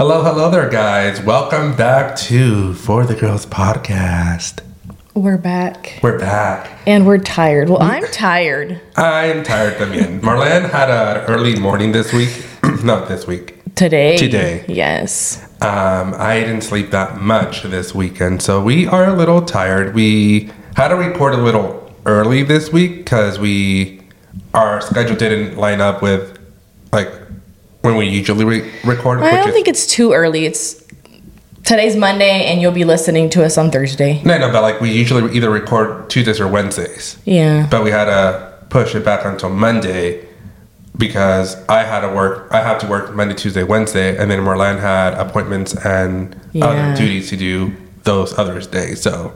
Hello, hello there, guys. Welcome back to For the Girls podcast. We're back. We're back. And we're tired. Well, I'm tired I'm tired también. Marlene had an early morning this week. Not this week. today. Today. Yes. Um, I didn't sleep that much this weekend, so we are a little tired. We had to record a little early this week because we our schedule didn't line up with like when we usually re- record. I don't think it's too early. It's today's Monday and you'll be listening to us on Thursday. no, no, but like we usually either record Tuesdays or Wednesdays. Yeah. but we had to push it back until Monday because I had to work. I have to work Monday, Tuesday, Wednesday, and then Marlene had appointments and Yeah. other duties to do those other days. So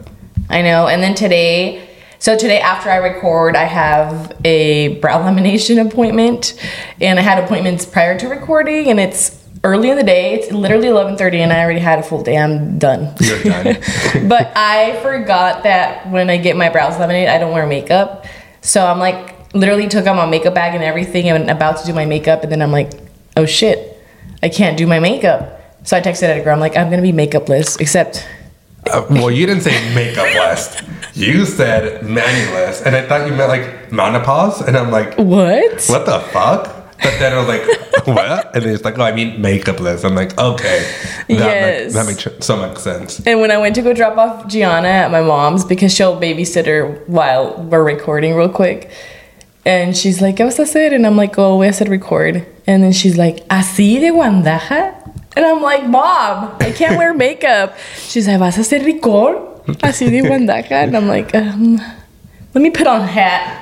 I know. And then today, so today after I record, I have a brow lamination appointment, and I had appointments prior to recording, and it's early in the day. It's literally 11:30, and I already had a full day. I'm done. you're done. but I forgot that when I get my brows laminated, I don't wear makeup. So I'm like, literally took out my makeup bag and everything, and about to do my makeup, and then I'm like, oh shit, I can't do my makeup. So I texted Edgar. I'm like, I'm gonna be makeupless, except uh, well, you didn't say makeup list. You said manualist, and I thought you meant like menopause, and I'm like, what? what the fuck? But then I was like, what? And then it's like, oh, I mean makeupless. I'm like, okay, that, Yes. make, that makes so much sense. And when I went to go drop off Gianna at my mom's because she'll babysit her while we're recording real quick. And she's like, ¿Qué vas a hacer? And I'm like, oh, voy a hacer record. And then she's like, ¿Así de guandaja? And I'm like, Mom, I can't wear makeup. She's like, ¿Vas a hacer record? ¿Así that guandaja? And I'm like, um, let me put on a hat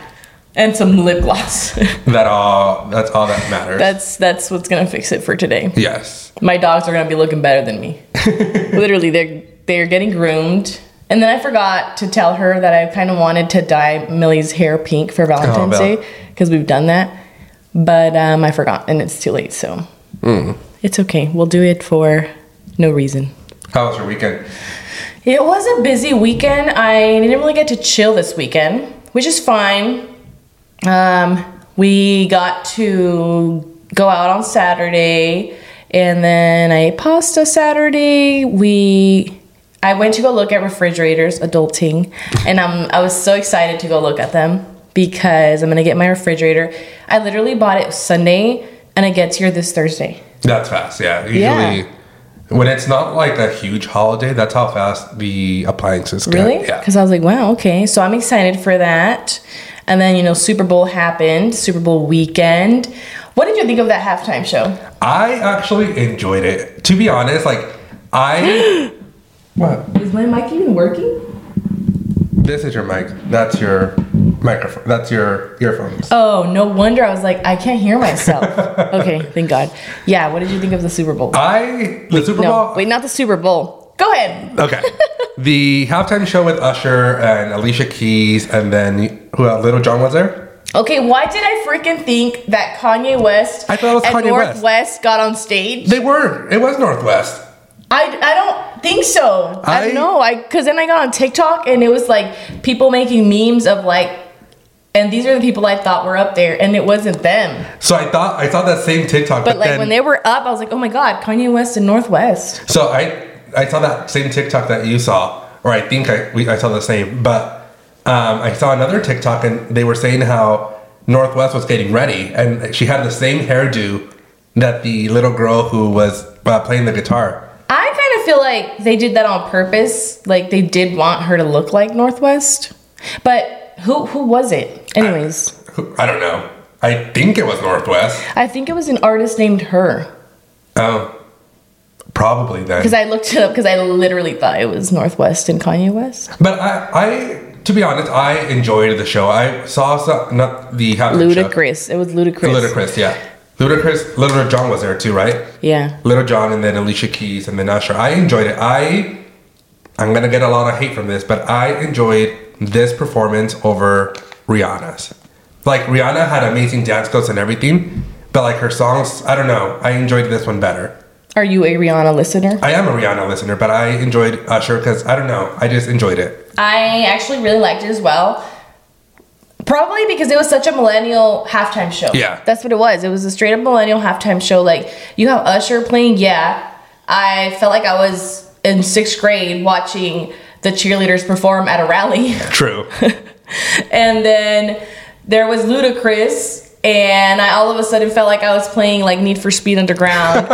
and some lip gloss. That all. That's all that matters. that's that's what's gonna fix it for today. yes. My dogs are gonna be looking better than me. Literally, they're they're getting groomed. And then I forgot to tell her that I kind of wanted to dye Millie's hair pink for Valentine's Val. Day because we've done that, but um, I forgot and it's too late. So it's okay. We'll do it for no reason. How was your weekend? It was a busy weekend. I didn't really get to chill this weekend, which is fine. Um, we got to go out on Saturday, and then I ate pasta Saturday. We, I went to go look at refrigerators, adulting, and I'm I was so excited to go look at them because I'm gonna get my refrigerator. I literally bought it Sunday, and it gets here this Thursday. That's fast. Yeah. Usually, Yeah. When it's not like a huge holiday, that's how fast the appliances get. Really? Yeah. Because I was like, wow, okay. So I'm excited for that. And then, you know, Super Bowl happened, Super Bowl weekend. What did you think of that halftime show? I actually enjoyed it. To be honest, like I. what? Is my mic even working? This is your mic. That's your microphone. That's your earphones. Oh, no wonder. I was like, I can't hear myself. okay, thank God. Yeah, what did you think of the Super Bowl? I the Super no, Bowl. wait, not the Super Bowl. Go ahead. Okay. the halftime show with Usher and Alicia Keys, and then who else? Lil Jon was there. Okay, why did I freaking think that Kanye West I thought it was and Kanye West. North West got on stage? They were. It was North West. I, I don't think so. I, I- don't know. I because then I got on TikTok and it was like people making memes of like, and these are the people I thought were up there, and it wasn't them. So I thought I saw that same TikTok, But like then, when they were up, I was like, oh my god, Kanye West and North West. So I I saw that same TikTok that you saw, or I think I we, I saw the same, but um, I saw another TikTok and they were saying how North West was getting ready and she had the same hairdo that the little girl who was uh, playing the guitar. I kind of feel like they did that on purpose. Like they did want her to look like North West. But who who was it? Anyways, Who- I don't know. I think it was North West. I think it was an artist named her. Oh, probably then. Because I looked it up because I literally thought it was North West and Kanye West. But I, I, to be honest, I enjoyed the show. I saw some, not the show. Ludacris. It was ludicrous. Ludacris, yeah. Ludacris, Lil Jon was there too, right? Yeah. Lil Jon and then Alicia Keys and then Usher. I enjoyed it. I, I'm gonna get a lot of hate from this, but I enjoyed this performance over Rihanna's. Like Rihanna had amazing dance skills and everything, but like her songs, I don't know. I enjoyed this one better. Are you a Rihanna listener? I am a Rihanna listener, but I enjoyed Usher because I don't know. I just enjoyed it. I actually really liked it as well. Probably because it was such a millennial halftime show. Yeah. That's what it was. It was a straight up millennial halftime show. Like, you have Usher playing Yeah, I felt like I was in sixth grade watching the cheerleaders perform at a rally. True. and then there was Ludacris, and I all of a sudden felt like I was playing like Need for Speed Underground.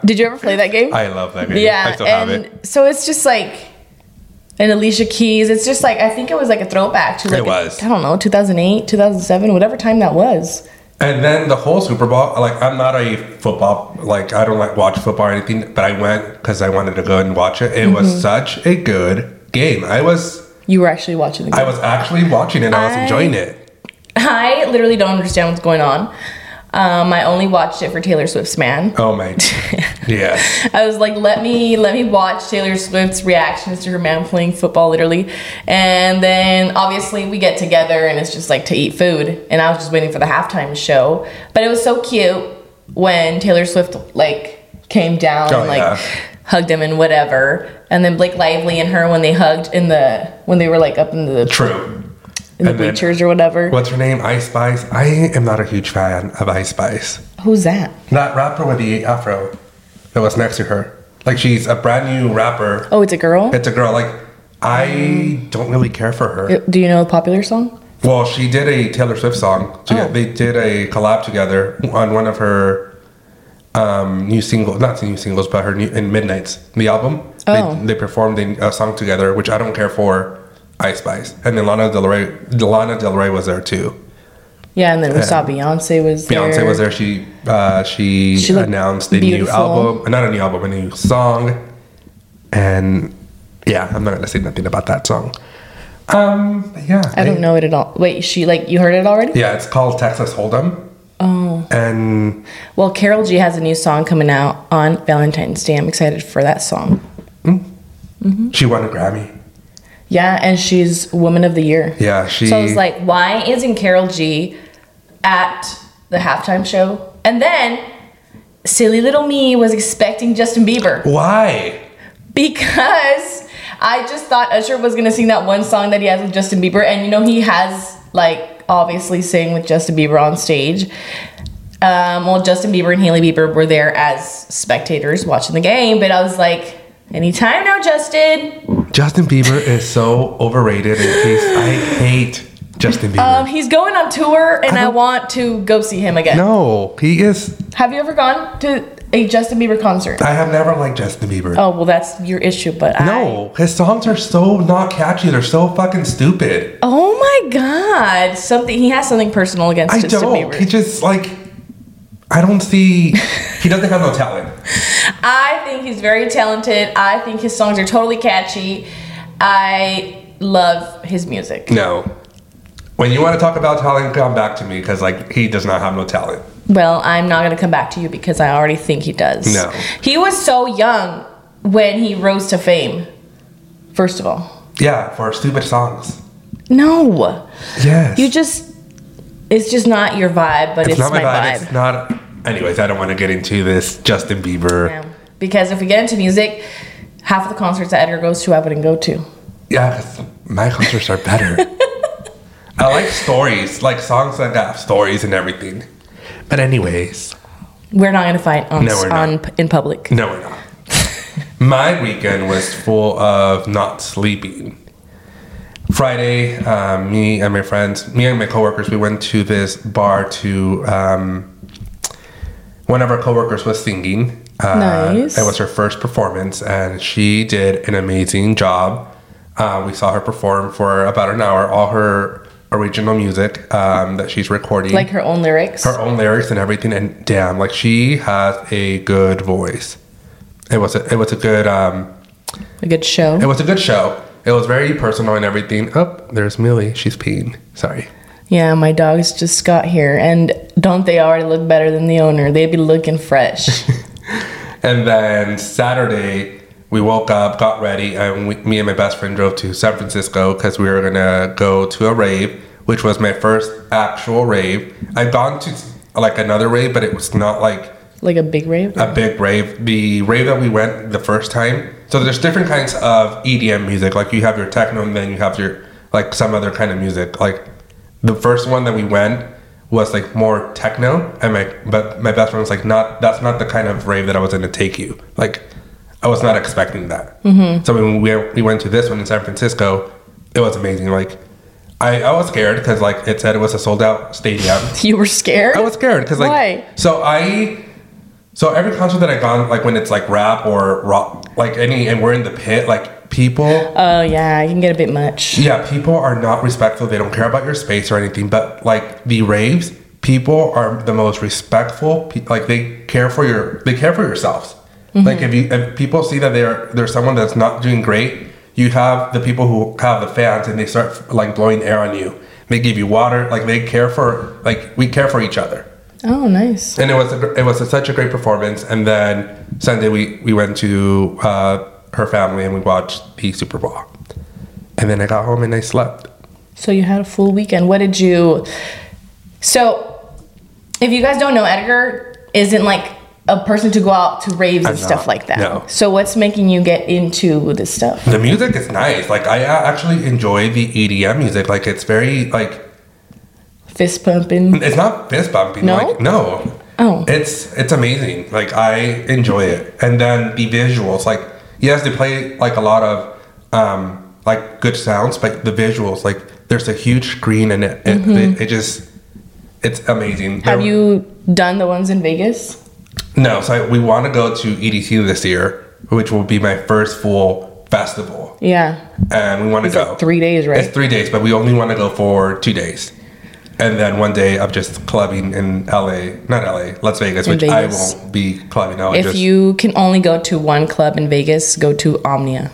Did you ever play that game? I love that game. yeah, I still have and it. so it's just like. And Alicia Keys, it's just like I think it was like a throwback to like It was. I don't know 2008, 2007, whatever time that was. And then the whole Super Bowl, like I'm not a football, like I don't like watch football or anything, but I went because I wanted to go and watch it. It Mm-hmm. was such a good game. I was, You were actually watching the game. I was actually watching it. I was enjoying it. I literally don't understand what's going on. Um, I only watched it for Taylor Swift's "Man." Oh my, yeah. I was like, let me let me watch Taylor Swift's reactions to her man playing football, literally. And then obviously we get together and it's just like to eat food. And I was just waiting for the halftime show. But it was so cute when Taylor Swift like came down Oh, and like yeah. hugged him and whatever. And then Blake Lively and her when they hugged in the when they were like up in the True. In the And bleachers or whatever. What's her name? Ice Spice. I am not a huge fan of Ice Spice. Who's that? That rapper with the afro that was next to her. Like she's a brand new rapper. Oh, it's a girl. It's a girl. Like I don't really care for her. Do you know a popular song? Well, she did a Taylor Swift song. Oh. They did a collab together on one of her um, new singles, not new singles, but her new in Midnights the album. Oh. They, they performed a, a song together, which I don't care for. Ice Spice and then Lana Del Rey. Lana Del Rey was there too. Yeah, and then we saw Beyonce was there. Beyonce was there. She uh, she, She announced the beautiful. new album, not a new album, a new song, and yeah, I'm not gonna say nothing about that song. Um, yeah, I don't know it at all. Wait, she like you heard it already? Yeah, it's called Texas Hold'em. Oh. And Well, Karol G has a new song coming out on Valentine's Day. I'm excited for that song. Mm-hmm. she won a Grammy. Yeah, and she's Woman of the Year. Yeah, she. So I was like, why isn't Karol G at the halftime show? And then silly little me was expecting Justin Bieber why? because I just thought Usher was gonna sing that one song that he has with Justin Bieber, and you know he has like obviously sang with Justin Bieber on stage. Um, well, Justin Bieber and Hailey Bieber were there as spectators watching the game, but I was like, anytime now, Justin. Justin Bieber is so overrated. In case I hate Justin Bieber. Um, he's going on tour, and I, don't- want to go see him again. no, he is. Have you ever gone to a Justin Bieber concert? I have never liked Justin Bieber. Oh well, that's your issue, but I. No, his songs are so not catchy. They're so fucking stupid. Oh my God! Something he has something personal against I Justin don't. Bieber. He just like. I don't see. He doesn't have no talent. I think he's very talented. I think his songs are totally catchy. I love his music. No. When you want to talk about talent, come back to me because like he does not have no talent. Well, I'm not gonna come back to you because I already think he does. No. He was so young when he rose to fame. First of all, Yeah, for stupid songs. no, Yes. you just. It's just not your vibe, but it's, It's not my, vibe. vibe. It's not. Anyways, I don't want to get into this Justin Bieber. Yeah. Because if we get into music, half of the concerts that Edgar goes to, I wouldn't go to. Yeah, my concerts are better. I like stories, like songs that got stories and everything. But anyways, We're not gonna fight on No, on in public. no, we're not. my weekend was full of not sleeping. Friday, um, me and my friends, me and my coworkers, we went to this bar to. Um, one of our coworkers was singing. Uh, Nice. It was her first performance, and she did an amazing job. Uh, we saw her perform for about an hour, all her original music um, that she's recording, Like her own lyrics. her own lyrics and everything. And damn, like she has a good voice. It was a, it was a good um, a good show. it was a good show. It was very personal and everything. Oh, there's Millie. She's peeing. Sorry. Yeah, my dogs just got here, and don't they already look better than the owner? They'd be looking fresh. And then Saturday, we woke up, got ready, and we, me and my best friend drove to San Francisco because we were gonna go to a rave, which was my first actual rave. I've gone to like another rave, but it was not like like a big rave. a big rave. The rave that we went the first time. So there's different kinds of EDM music. Like you have your techno, and then you have your like some other kind of music. Like the first one that we went was like more techno, and my but my best friend was like, not that's not the kind of rave that I was gonna take you. Like I was not expecting that. Mm-hmm. So when we we went to this one in San Francisco, it was amazing. Like I, I was scared because like it said it was a sold out stadium. You were scared? I was scared because like Why? so I so every concert that I gone like when it's like rap or rock like any and we're in the pit like people Oh yeah, I can get a bit much. yeah people are not respectful they don't care about your space or anything but like the raves people are the most respectful pe- like they care for your they care for yourselves like if you if people see that they're there's someone that's not doing great you have the people who have the fans and they start like blowing air on you they give you water like they care for like we care for each other Oh, nice. and it was a, it was a, such a great performance. And then Sunday we we went to uh, her family and we watched the Super Bowl. And then I got home and I slept. So you had a full weekend. What did you? So, if you guys don't know, Edgar isn't like a person to go out to raves and I'm stuff not. like that. No. So what's making you get into this stuff? The music is nice. Like I actually enjoy the EDM music. Like it's very like Fist pumping. it's not fist bumping. No? Like no. Oh. It's it's amazing. Like I enjoy it. And then the visuals. Like yes, they play like a lot of um like good sounds, but the visuals like there's a huge screen and it it, it, it just it's amazing. Mm-hmm. Have you done the ones in Vegas? No, so we want to go to EDC this year, which will be my first full festival, Yeah. and we want to go three days, right? It's three days, but we only want to go for two days, and then one day of just clubbing in LA, not LA, Las Vegas, In which I won't be clubbing. I'll If just, you can only go to one club in Vegas, go to Omnia.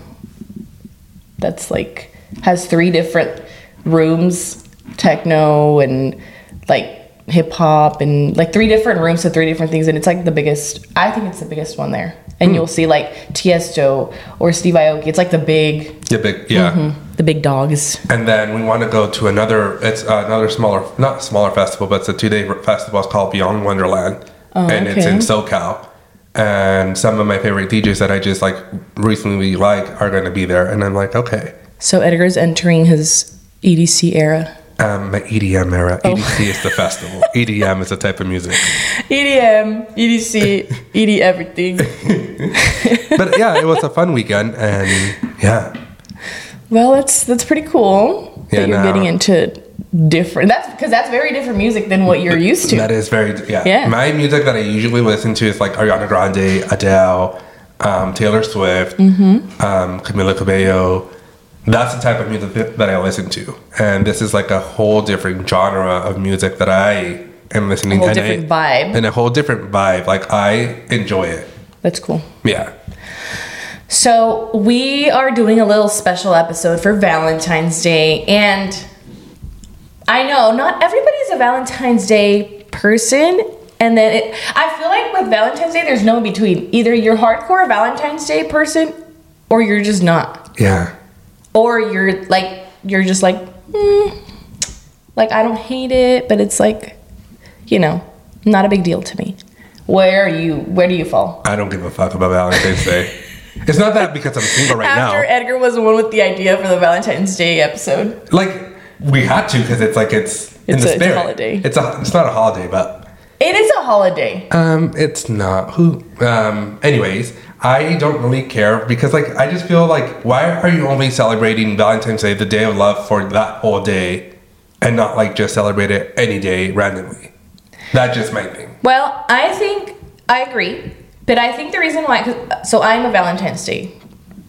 That's like has three different rooms, techno and like hip hop and like three different rooms to three different things and it's like the biggest I think it's the biggest one there. And you'll see like Tiesto or Steve Aoki. It's like the big yeah, big, yeah. Mm-hmm. The big dogs. And then we want to go to another. It's uh, another smaller, not smaller festival, but it's a two-day festival. It's called Beyond Wonderland, and it's okay. in SoCal. And some of my favorite DJs that I just like recently like are going to be there, and I'm like, okay. So Edgar's entering his EDC era. Um, my EDM era. Oh. EDC is the festival. EDM is a type of music. EDM, EDC, ED everything. But yeah, it was a fun weekend, and yeah, Well, that's that's pretty cool Yeah, that you're no. getting into different. That's because that's very different music than what you're used to. that is very yeah. Yeah. My music that I usually listen to is like Ariana Grande, Adele, um, Taylor Swift, Mm-hmm. um, Camila Cabello. That's the type of music that I listen to, and this is like a whole different genre of music that I am listening. To. A whole different I, vibe. and a whole different vibe. Like I enjoy it. That's cool. Yeah. So we are doing a little special episode for Valentine's Day, and I know not everybody's a Valentine's Day person. And then it, I feel like with Valentine's Day, there's no in between. Either you're hardcore Valentine's Day person, or you're just not. Yeah. or you're like you're just like mm, like i don't hate it but it's like you know not a big deal to me where are you where do you fall I don't give a fuck about Valentine's Day. It's not that because I'm single right now. after edgar was the one with the idea for the valentine's day episode like we had to because it's like it's, in the a- it's a holiday. It's a it's not a holiday, but it is a holiday um, it's not who. Um, anyways, I don't really care because like I just feel like why are you only celebrating Valentine's Day, the day of love, for that whole day, and not like just celebrate it any day randomly? That's just my thing. well i think i agree but i think the reason why so i'm a valentine's day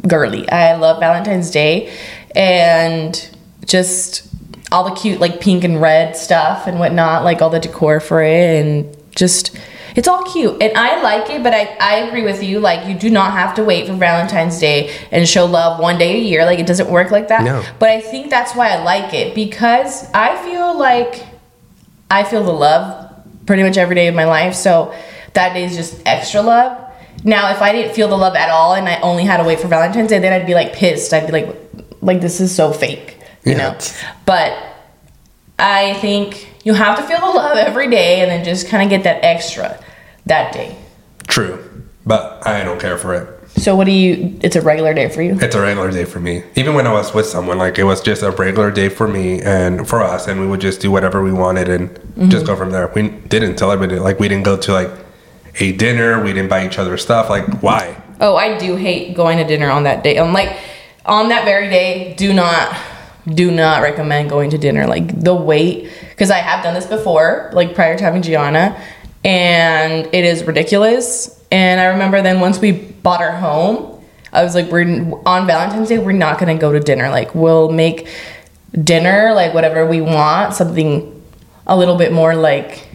girly i love valentine's day and just all the cute like pink and red stuff and whatnot like all the decor for it and just it's all cute and i like it but I, I agree with you like you do not have to wait for valentine's day and show love one day a year like it doesn't work like that No. but i think that's why i like it because i feel like I feel the love pretty much every day of my life. So that day is just extra love. Now, if I didn't feel the love at all and I only had to wait for Valentine's Day, then I'd be like pissed. I'd be like, like this is so fake, you Yeah, know. But I think you have to feel the love every day and then just kind of get that extra that day. True, but I don't care for it. So what do you? It's a regular day for you. It's a regular day for me. Even when I was with someone, like it was just a regular day for me and for us, and we would just do whatever we wanted and mm-hmm. just go from there. We didn't celebrate it. Like we didn't go to like a dinner. We didn't buy each other stuff. Like why? Oh, I do hate going to dinner on that day. I'm like, on that very day, do not, do not recommend going to dinner. Like the wait, because I have done this before, like prior to having Gianna, and it is ridiculous. And I remember then once we bought our home, I was like, we're on Valentine's Day, we're not gonna go to dinner. Like we'll make dinner, like whatever we want, something a little bit more like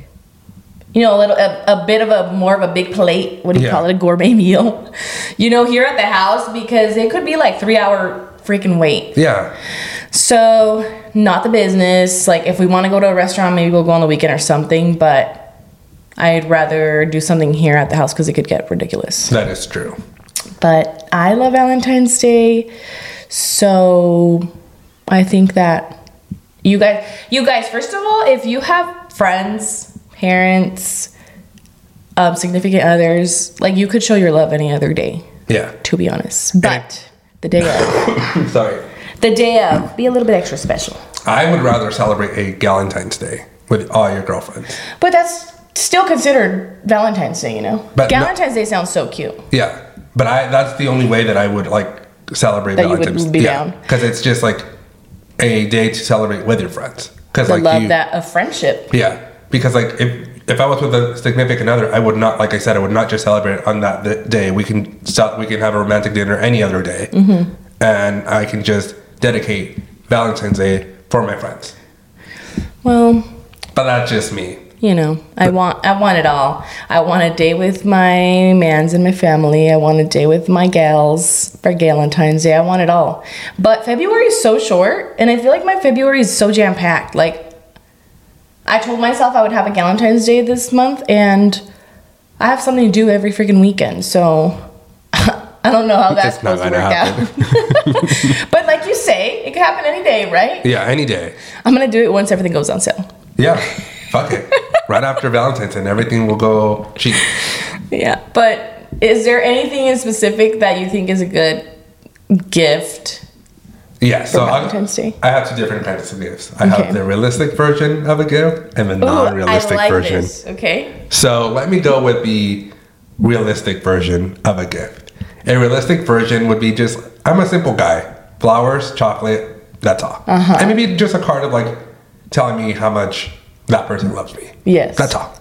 you know, a little, a, a bit of a more of a big plate. What do you Yeah. call it? A gourmet meal. You know, here at the house because it could be like three hour freaking wait. Yeah. So not the business. Like if we want to go to a restaurant, maybe we'll go on the weekend or something. But I'd rather do something here at the house because it could get ridiculous. That is true. But I love Valentine's Day, so I think that you guys, you guys, first of all, if you have friends, parents, um, significant others, like you could show your love any other day. Yeah. To be honest, but the day of, Sorry. the day of, be a little bit extra special. I would rather celebrate a Galentine's Day with all your girlfriends. But that's still considered Valentine's Day, you know. But no- Valentine's Day sounds so cute. Yeah, but I that's the only way that I would like celebrate That you would Valentine's. be yeah, down. because it's just like a day to celebrate with your friends. Because like love you, that of friendship. yeah, because like if if I was with a significant other, I would not like I said I would not just celebrate on that day. We can cel- we can have a romantic dinner any other day, Mm-hmm. and I can just dedicate Valentine's Day for my friends. Well, But that's just me. you know, I want I want it all. I want a day with my mans and my family. I want a day with my gals for Valentine's Day. I want it all. But February is so short, and I feel like my February is so jam packed. Like, I told myself I would have a Valentine's Day this month, and I have something to do every freaking weekend. So. I don't know how that's supposed to work out. but like you say, it could happen any day, right? Yeah, any day. I'm gonna do it once everything goes on sale. Yeah, fuck it. Right after Valentine's and everything will go cheap. Yeah, but is there anything in specific that you think is a good gift? Yeah, so I? I have two different kinds of gifts. I Okay. have the realistic version of a gift and the non-realistic like version. This. Okay. So let me go with the realistic version of a gift. A realistic version would be just I'm a simple guy. Flowers, chocolate, that's all. Uh-huh. And maybe just a card of like telling me how much that person loves me. Yes. That's all.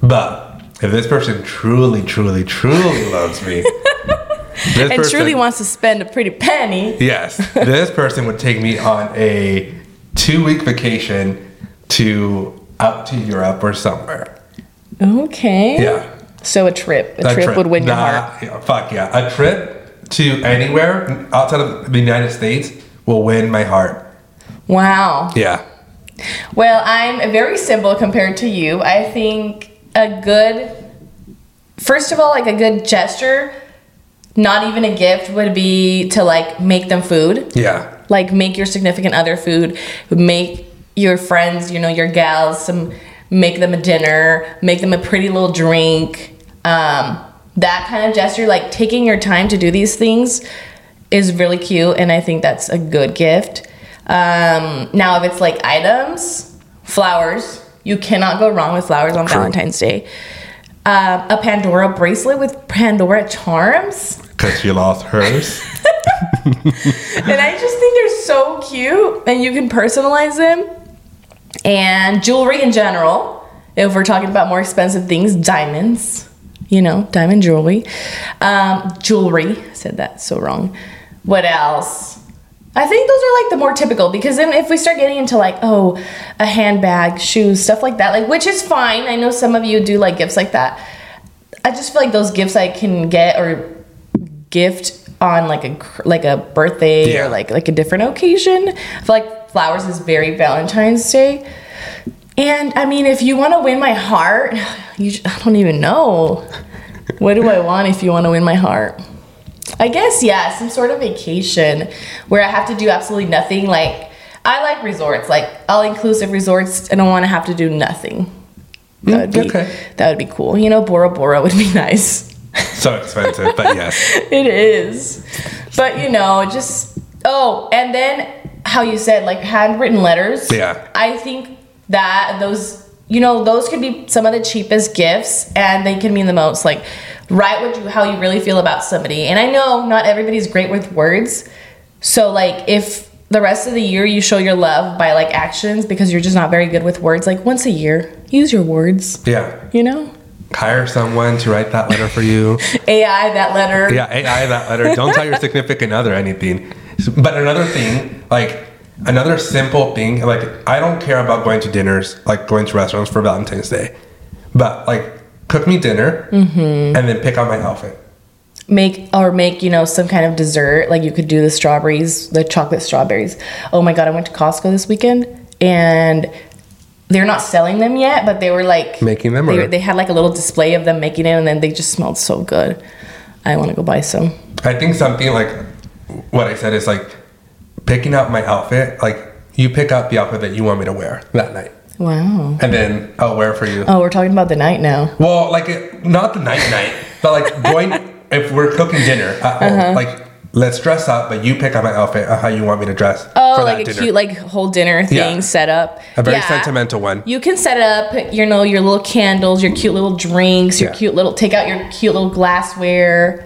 But if this person truly, truly, truly loves me, this And truly wants to spend a pretty penny. Yes, this person would take me on a two week vacation to out to Europe or somewhere. Okay. Yeah. So a trip. A, trip, would win your heart. yeah, fuck yeah. A trip to anywhere outside of the United States will win my heart. Wow. Yeah. Well, I'm very simple compared to you. I think a good, first of all, like a good gesture, not even a gift, would be to like make them food. Yeah. like make your significant other food. Make your friends you know your gals some make them a dinner make them a pretty little drink. Um, that kind of gesture like taking your time to do these things is really cute and i think that's a good gift. Um, now if it's like items flowers. You cannot go wrong with flowers on valentine's day um, a pandora bracelet with pandora charms Because she lost hers. and I just think they're so cute, and you can personalize them. And jewelry in general, if we're talking about more expensive things, diamonds, you know, diamond jewelry. Um, jewelry, I said that so wrong. What else? I think those are like the more typical because then if we start getting into like, oh, a handbag, shoes, stuff like that, like, which is fine. I know some of you do like gifts like that. I just feel like those gifts I can get or gift on like a like a birthday Yeah. or like like a different occasion. I feel like flowers is very Valentine's Day. And I mean, if you want to win my heart, you I don't even know. What do I want if you want to win my heart? I guess yeah, some sort of vacation where I have to do absolutely nothing. Like I like resorts, like all inclusive resorts. I don't want to have to do nothing. That would be okay. that would be cool. You know, Bora Bora would be nice. So expensive, but yes. It is. But you know, just oh, and then how you said like handwritten letters. Yeah. I think that those you know, those could be some of the cheapest gifts and they can mean the most. Like, write what you, how you really feel about somebody. And I know not everybody's great with words. So, like, if the rest of the year you show your love by like actions because you're just not very good with words, like once a year, use your words, Yeah. you know? Hire someone to write that letter for you. AI that letter. Yeah, AI that letter. Don't tell your significant other anything. But another thing, like another simple thing, like I don't care about going to dinners, like going to restaurants for Valentine's Day. But like cook me dinner mm-hmm. and then pick out my outfit. make or make you know some kind of dessert like you could do the strawberries the chocolate strawberries oh my god i went to costco this weekend and they're not selling them yet but they were like Making them, they, or- they had like a little display of them making it and then they just smelled so good i want to go buy some I think something like what I said is like picking out my outfit, like you pick out the outfit that you want me to wear that night. wow And then I'll wear it for you. oh we're talking about the night now Well, like it, not the night night, but like going if we're cooking dinner at home, Uh-huh. like let's dress up, but you pick out my outfit of how you want me to dress oh for like a dinner. cute like whole dinner thing Yeah. set up a very Yeah. sentimental one. You can set up, you know, your little candles, your cute little drinks, your Yeah. cute little take out your cute little glassware,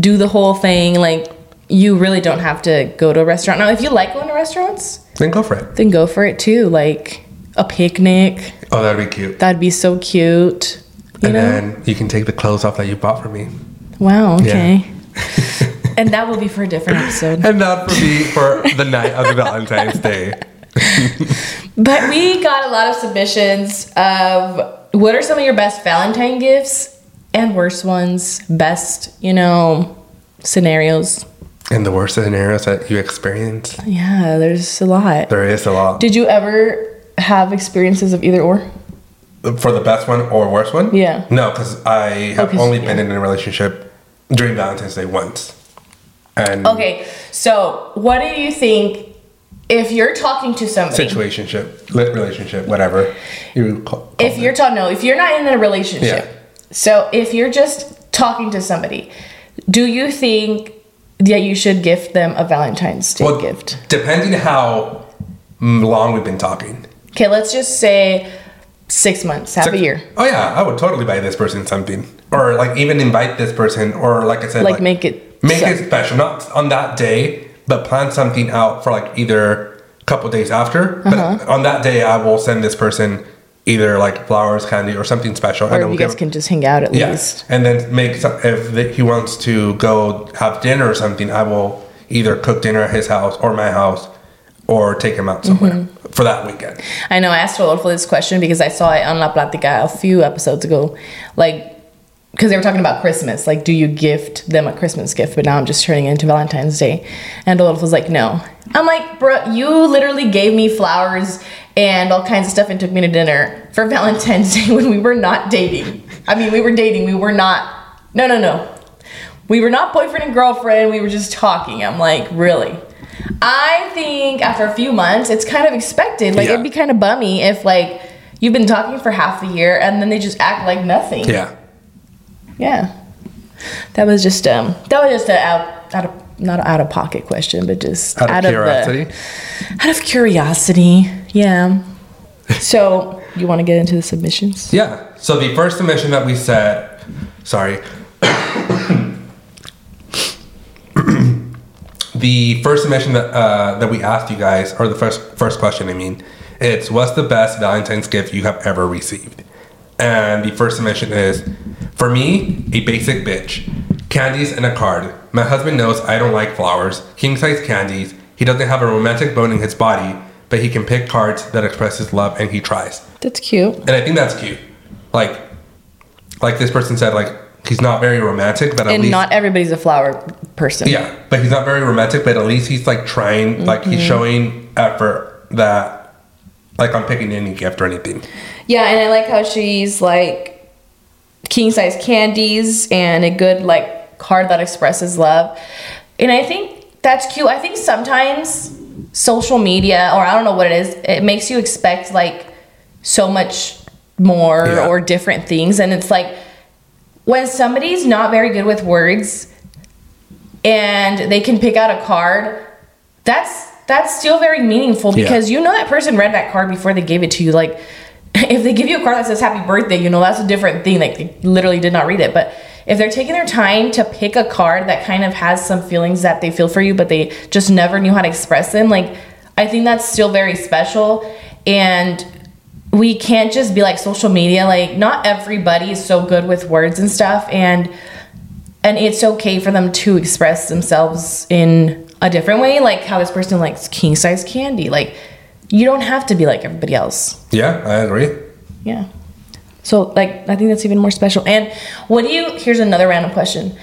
do the whole thing. Like you really don't have to go to a restaurant. Now, if you like going to restaurants, Then go for it. then go for it too. Like a picnic, Oh, that'd be cute. that'd be so cute. And know? then you can take the clothes off that you bought for me. wow. Okay. and that will be for a different episode. And that would be for the night of the Valentine's Day. But we got a lot of submissions of what are some of your best Valentine gifts and worst ones, best, you know, scenarios. And the worst scenarios that you experience, Yeah, there's a lot. there is a lot. Did you ever have experiences of either or? For the best one or worst one? Yeah. No, because I have only been in a relationship during Valentine's Day once. And Okay, so what do you think if you're talking to somebody? situationship, lit relationship, whatever you call, call If it. you're talking, no, if you're not in a relationship. Yeah. So if you're just talking to somebody, do you think that you should gift them a Valentine's Day well, gift? depending how long we've been talking. Okay, let's just say six months, half a year. Oh yeah, I would totally buy this person something, or like even invite this person, or like I said, Like, make it make so- it special, not on that day, but plan something out for like either a couple days after. Uh-huh. But on that day, I will send this person either like flowers, candy, or something special, Or and you guys can just hang out at yeah, least. and then make some, if the, he wants to go have dinner or something, I will either cook dinner at his house or my house, or take him out somewhere Mm-hmm. for that weekend. I know I asked Rodolfo this question because I saw it on La Platica a few episodes ago. Like, because they were talking about Christmas. Like, do you gift them a Christmas gift? But now I'm just turning it into Valentine's Day. And Rodolfo's like, no. I'm like, bro, you literally gave me flowers and all kinds of stuff and took me to dinner for Valentine's Day when we were not dating. I mean, we were dating. We were not. No, no, no. We were not boyfriend and girlfriend. We were just talking. I'm like, really? I think after a few months, it's kind of expected. Like, Yeah. it'd be kind of bummy if, like, you've been talking for half the year and then they just act like nothing. Yeah. Yeah. That was just um that was just a out out of not out of pocket question, but just Out of curiosity. the out of curiosity. Yeah. So you want to get into the submissions? Yeah. So the first submission that we said, sorry. the first submission that uh, that we asked you guys, or the first first question, I mean, it's what's the best Valentine's gift you have ever received? And the first submission is, for me, a basic bitch, candies and a card. My husband knows I don't like flowers, king size candies. He doesn't have a romantic bone in his body, but he can pick cards that express his love, and he tries That's cute. and I think that's cute. Like, like this person said, like he's not very romantic, but at And least not everybody's a flower person. yeah, but he's not very romantic, but at least he's like trying, like he's Mm-hmm. showing effort that, like I'm picking any gift or anything. Yeah, and I like how she's like king size candies and a good like card that expresses love. And I think that's cute. I think sometimes social media or I don't know what it is, it makes you expect like so much more Yeah. or different things and it's like when somebody's not very good with words and they can pick out a card, that's that's still very meaningful Yeah. because you know that person read that card before they gave it to you. Like if they give you a card that says happy birthday, you know, that's a different thing. Like, they literally did not read it. But if they're taking their time to pick a card that kind of has some feelings that they feel for you, but they just never knew how to express them, like, I think that's still very special. And we can't just be like social media. Like, not everybody is so good with words and stuff. And, and it's okay for them to express themselves in a different way. Like, how this person likes king size candy. Like, you don't have to be like everybody else. Yeah, I agree. Yeah. So like I think that's even more special. And what do you here's another random question.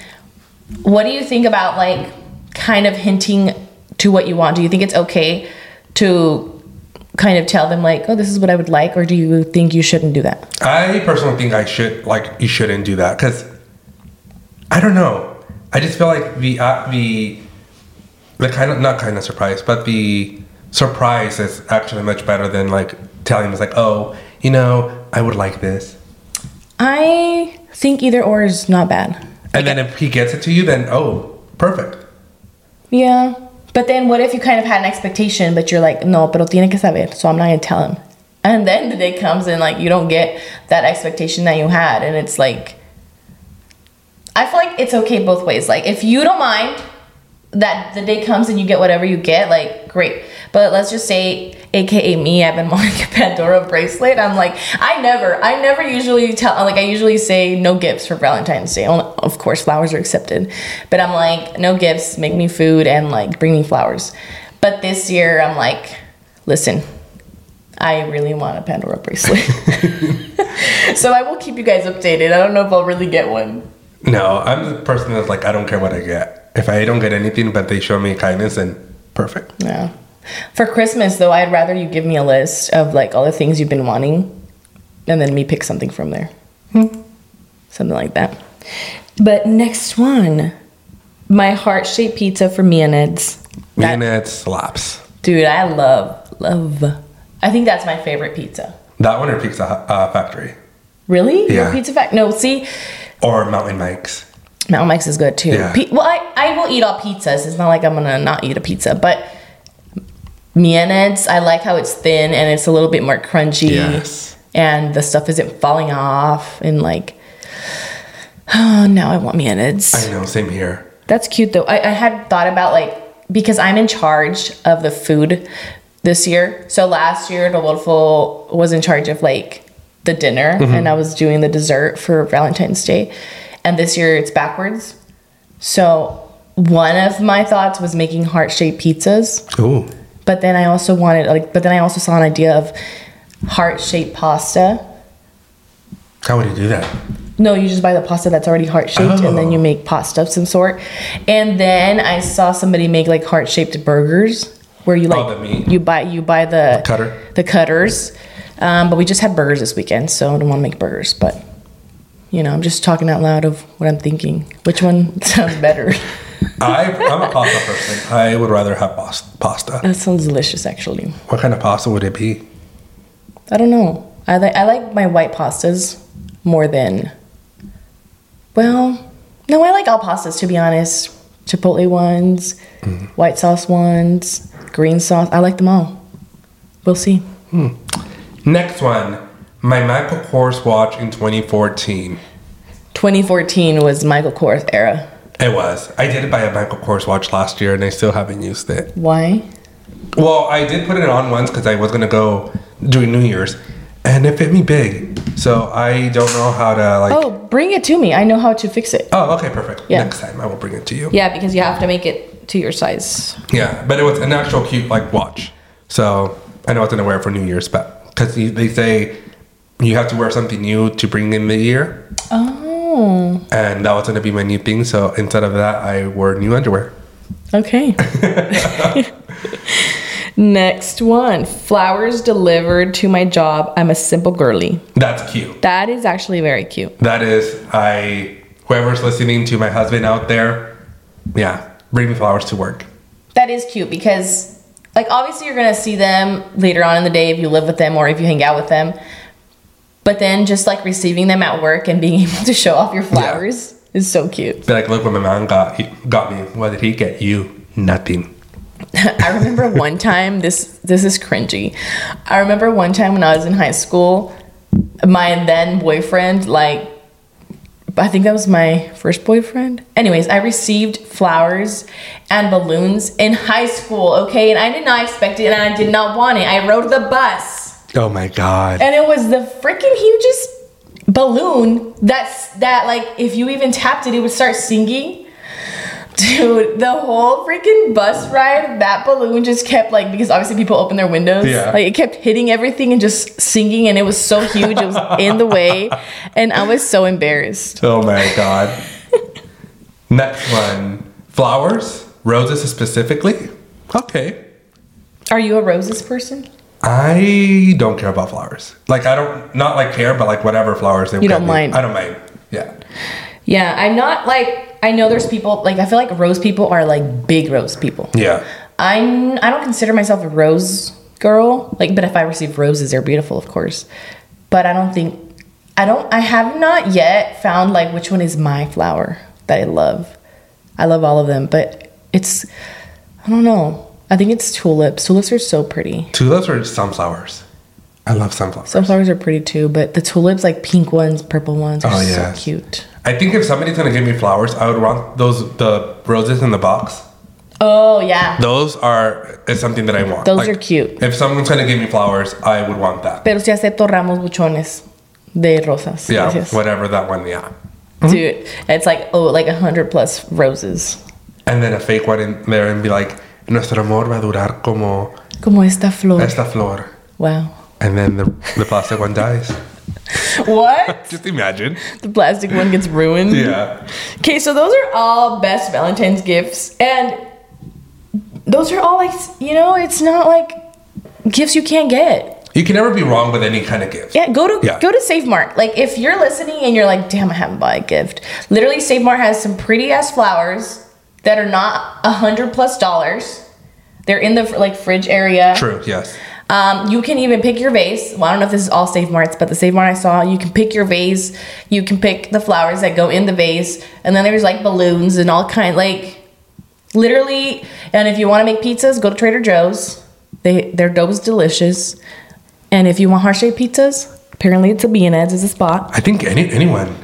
What do you think about like kind of hinting to what you want? Do you think it's okay to kind of tell them like, "Oh, this is what I would like," or do you think you shouldn't do that? I personally think I should like you shouldn't do that because I don't know. I just feel like the uh, the the kind of not kind of surprise, but the surprise is actually much better than like telling them it's like, oh, you know, I would like this. I think either or is not bad. And then if he gets it to you, then oh, perfect. Yeah. But then what if you kind of had an expectation, but you're like, no, pero tiene que saber, so I'm not gonna tell him. And then the day comes and like you don't get that expectation that you had, and it's like I feel like it's okay both ways. Like if you don't mind that the day comes and you get whatever you get, like great. But let's just say, aka me, I've been wanting a Pandora bracelet. I'm like, I never, I never usually tell, like I usually say no gifts for Valentine's Day. Of course, flowers are accepted, but I'm like, no gifts, make me food and like bring me flowers. But this year, I'm like, listen, I really want a Pandora bracelet. so I will keep you guys updated. I don't know if I'll really get one. No, I'm the person that's like, I don't care what I get. If I don't get anything, but they show me kindness, then perfect. Yeah. For Christmas though, I'd rather you give me a list of like all the things you've been wanting and then me pick something from there. Something like that. But next one. My heart shaped pizza for me and Ed's. Me and it slaps. Dude, I love, love. I think that's my favorite pizza. That one or Pizza uh, Factory Really? Yeah. No pizza Factory. No, see, or Mountain Mike's. Mountain Mike's is good too. Yeah. Well, I, I will eat all pizzas. It's not like I'm gonna not eat a pizza, but Ed's, I like how it's thin and it's a little bit more crunchy. Yes. And the stuff isn't falling off and like, oh, now I want Ed's. I know, same here. That's cute though. I, I had thought about like because I'm in charge of the food this year. So last year the Rodolfo was in charge of like the dinner and mm-hmm. I was doing the dessert for Valentine's Day. And this year it's backwards. So one of my thoughts was making heart-shaped pizzas, Ooh. but then I also wanted like but then I also saw an idea of heart-shaped pasta. How would you do that? No, you just buy the pasta that's already heart shaped and then Oh. you make pasta of some sort. And then I saw somebody make like heart shaped burgers where you oh, like Oh, the meat. you buy you buy the Cutter. the cutters. Um, but we just had burgers this weekend, so I don't want to make burgers. But you know, I'm just talking out loud of what I'm thinking. Which one sounds better? I, I'm a pasta person. I would rather have pasta. that sounds delicious, actually. What kind of pasta would it be? I don't know. I like I like my white pastas more than. Well, no, I like all pastas to be honest. Chipotle ones, white sauce ones, green sauce. I like them all. We'll see. Next one. My Michael Kors watch in 2014. 2014 was Michael Kors era. It was. I did buy a Michael Kors watch last year and I still haven't used it. Why? Well, I did put it on once because I was going to go during New Year's and it fit me big. So I don't know how to like. Oh, bring it to me. I know how to fix it. Oh, okay, perfect. Yeah. Next time I will bring it to you. Yeah, because you have to make it to your size. Yeah, but it was an actual cute like watch. So I know I was gonna wear it for New Year's, but because they say you have to wear something new to bring in the year, Oh, and that was gonna be my new thing. So instead of that, I wore new underwear. okay. Next one flowers delivered to my job. I'm a simple girly. That's cute. That is actually very cute. That is, I whoever's listening to my husband out there, yeah, bring me flowers to work. That is cute because, like, obviously you're gonna see them later on in the day if you live with them or if you hang out with them. But then just like receiving them at work and being able to show off your flowers is so cute. Be like, look what my man got. He got me. What did he get? You nothing. I remember one time this this is cringy. I remember one time when I was in high school, my then boyfriend like I think that was my first boyfriend. Anyways, I received flowers and balloons in high school, okay? And I did not expect it and I did not want it. I rode the bus. Oh my god. And it was the freaking hugest balloon that's that like if you even tapped it it would start singing. Dude, the whole freaking bus ride, that balloon just kept like because obviously people open their windows. Yeah. Like it kept hitting everything and just singing and it was so huge, it was in the way. And I was so embarrassed. Oh my god. Next one. Flowers? Roses specifically? Okay. Are you a roses person? I don't care about flowers. Like I don't not like care, but like whatever flowers they You don't get me. mind. I don't mind. Yeah. Yeah, I'm not like I know there's people like I feel like rose people are like big rose people. Yeah. I'm I don't consider myself a rose girl. Like, but if I receive roses, they're beautiful, of course. But I don't think I don't I have not yet found like which one is my flower that I love. I love all of them, but it's I don't know. I think it's tulips. Tulips are so pretty. Tulips or sunflowers? I love sunflowers. Sunflowers are pretty too, but the tulips, like pink ones, purple ones, are Oh, so cute. I think if somebody's gonna give me flowers, I would want those the roses in the box. Oh yeah. Those are is something that I want. Those are cute. If someone's gonna give me flowers, I would want that. Pero si acepto ramos buchones de rosas. Yeah, Gracias. whatever that one. Yeah. Dude, mm-hmm. it's like oh, like a hundred plus roses. And then a fake one in there and be like, nuestro amor va a durar como Como esta flor. esta flor. Wow. And then the, the plastic one dies. What? Just imagine. the plastic one gets ruined. Yeah. Okay, so those are all best Valentine's gifts, and those are all like you know, it's not like gifts you can't get. You can never be wrong with any kind of gift. Yeah, go to Yeah. go to Save Mart. Like if you're listening and you're like, damn, I haven't bought a gift. Literally, Save Mart has some pretty ass flowers that are not a hundred plus dollars. They're in the like fridge area. True, yes. Um, you can even pick your vase. Well, I don't know if this is all Save Marts, but the Save Mart I saw, you can pick your vase. You can pick the flowers that go in the vase, and then there's like balloons and all kind like literally. And if you want to make pizzas, go to Trader Joe's. They their dough is delicious. And if you want heart shaped pizzas, apparently it's a B&Ed's is a spot. I think any anyone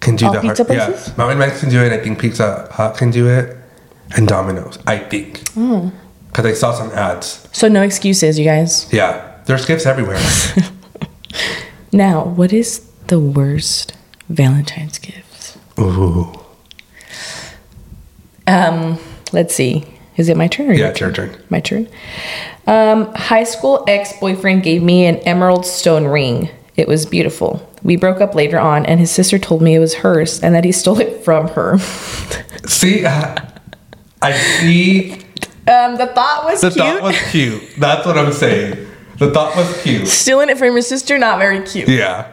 can do All the pizza Yeah, places? Mountain Mike's can do it. I think Pizza Hut can do it, and Domino's. I think Oh. Because I saw some ads. So no excuses, you guys. Yeah, there's gifts everywhere. Now, what is the worst Valentine's gift? Ooh, Um, let's see. Is it my turn? Or yeah, your it's your turn. My turn. Um, high school ex boyfriend gave me an emerald stone ring. It was beautiful. We broke up later on, and his sister told me it was hers and that he stole it from her. See, uh, I see. Um, the thought was cute. The cute. thought was cute. That's what I'm saying. The thought was cute. Stealing it from his sister, not very cute. Yeah,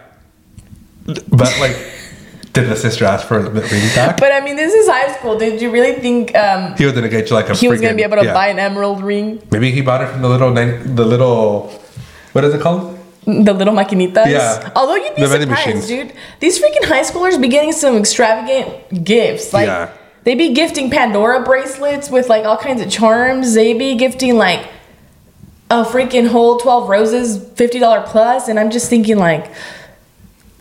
but like, did the sister ask for the ring back? But I mean, this is high school. Did you really think um, he was gonna get you like a. he was gonna be able to yeah. buy an emerald ring? Maybe he bought it from the little the little. What is it called? The little maquinitas. Yeah. Although you'd be The surprised, dude. These freaking high schoolers be getting some extravagant gifts. Like Yeah. They be gifting Pandora bracelets with like all kinds of charms. They be gifting like a freaking whole 12 roses, $50 plus. And I'm just thinking like,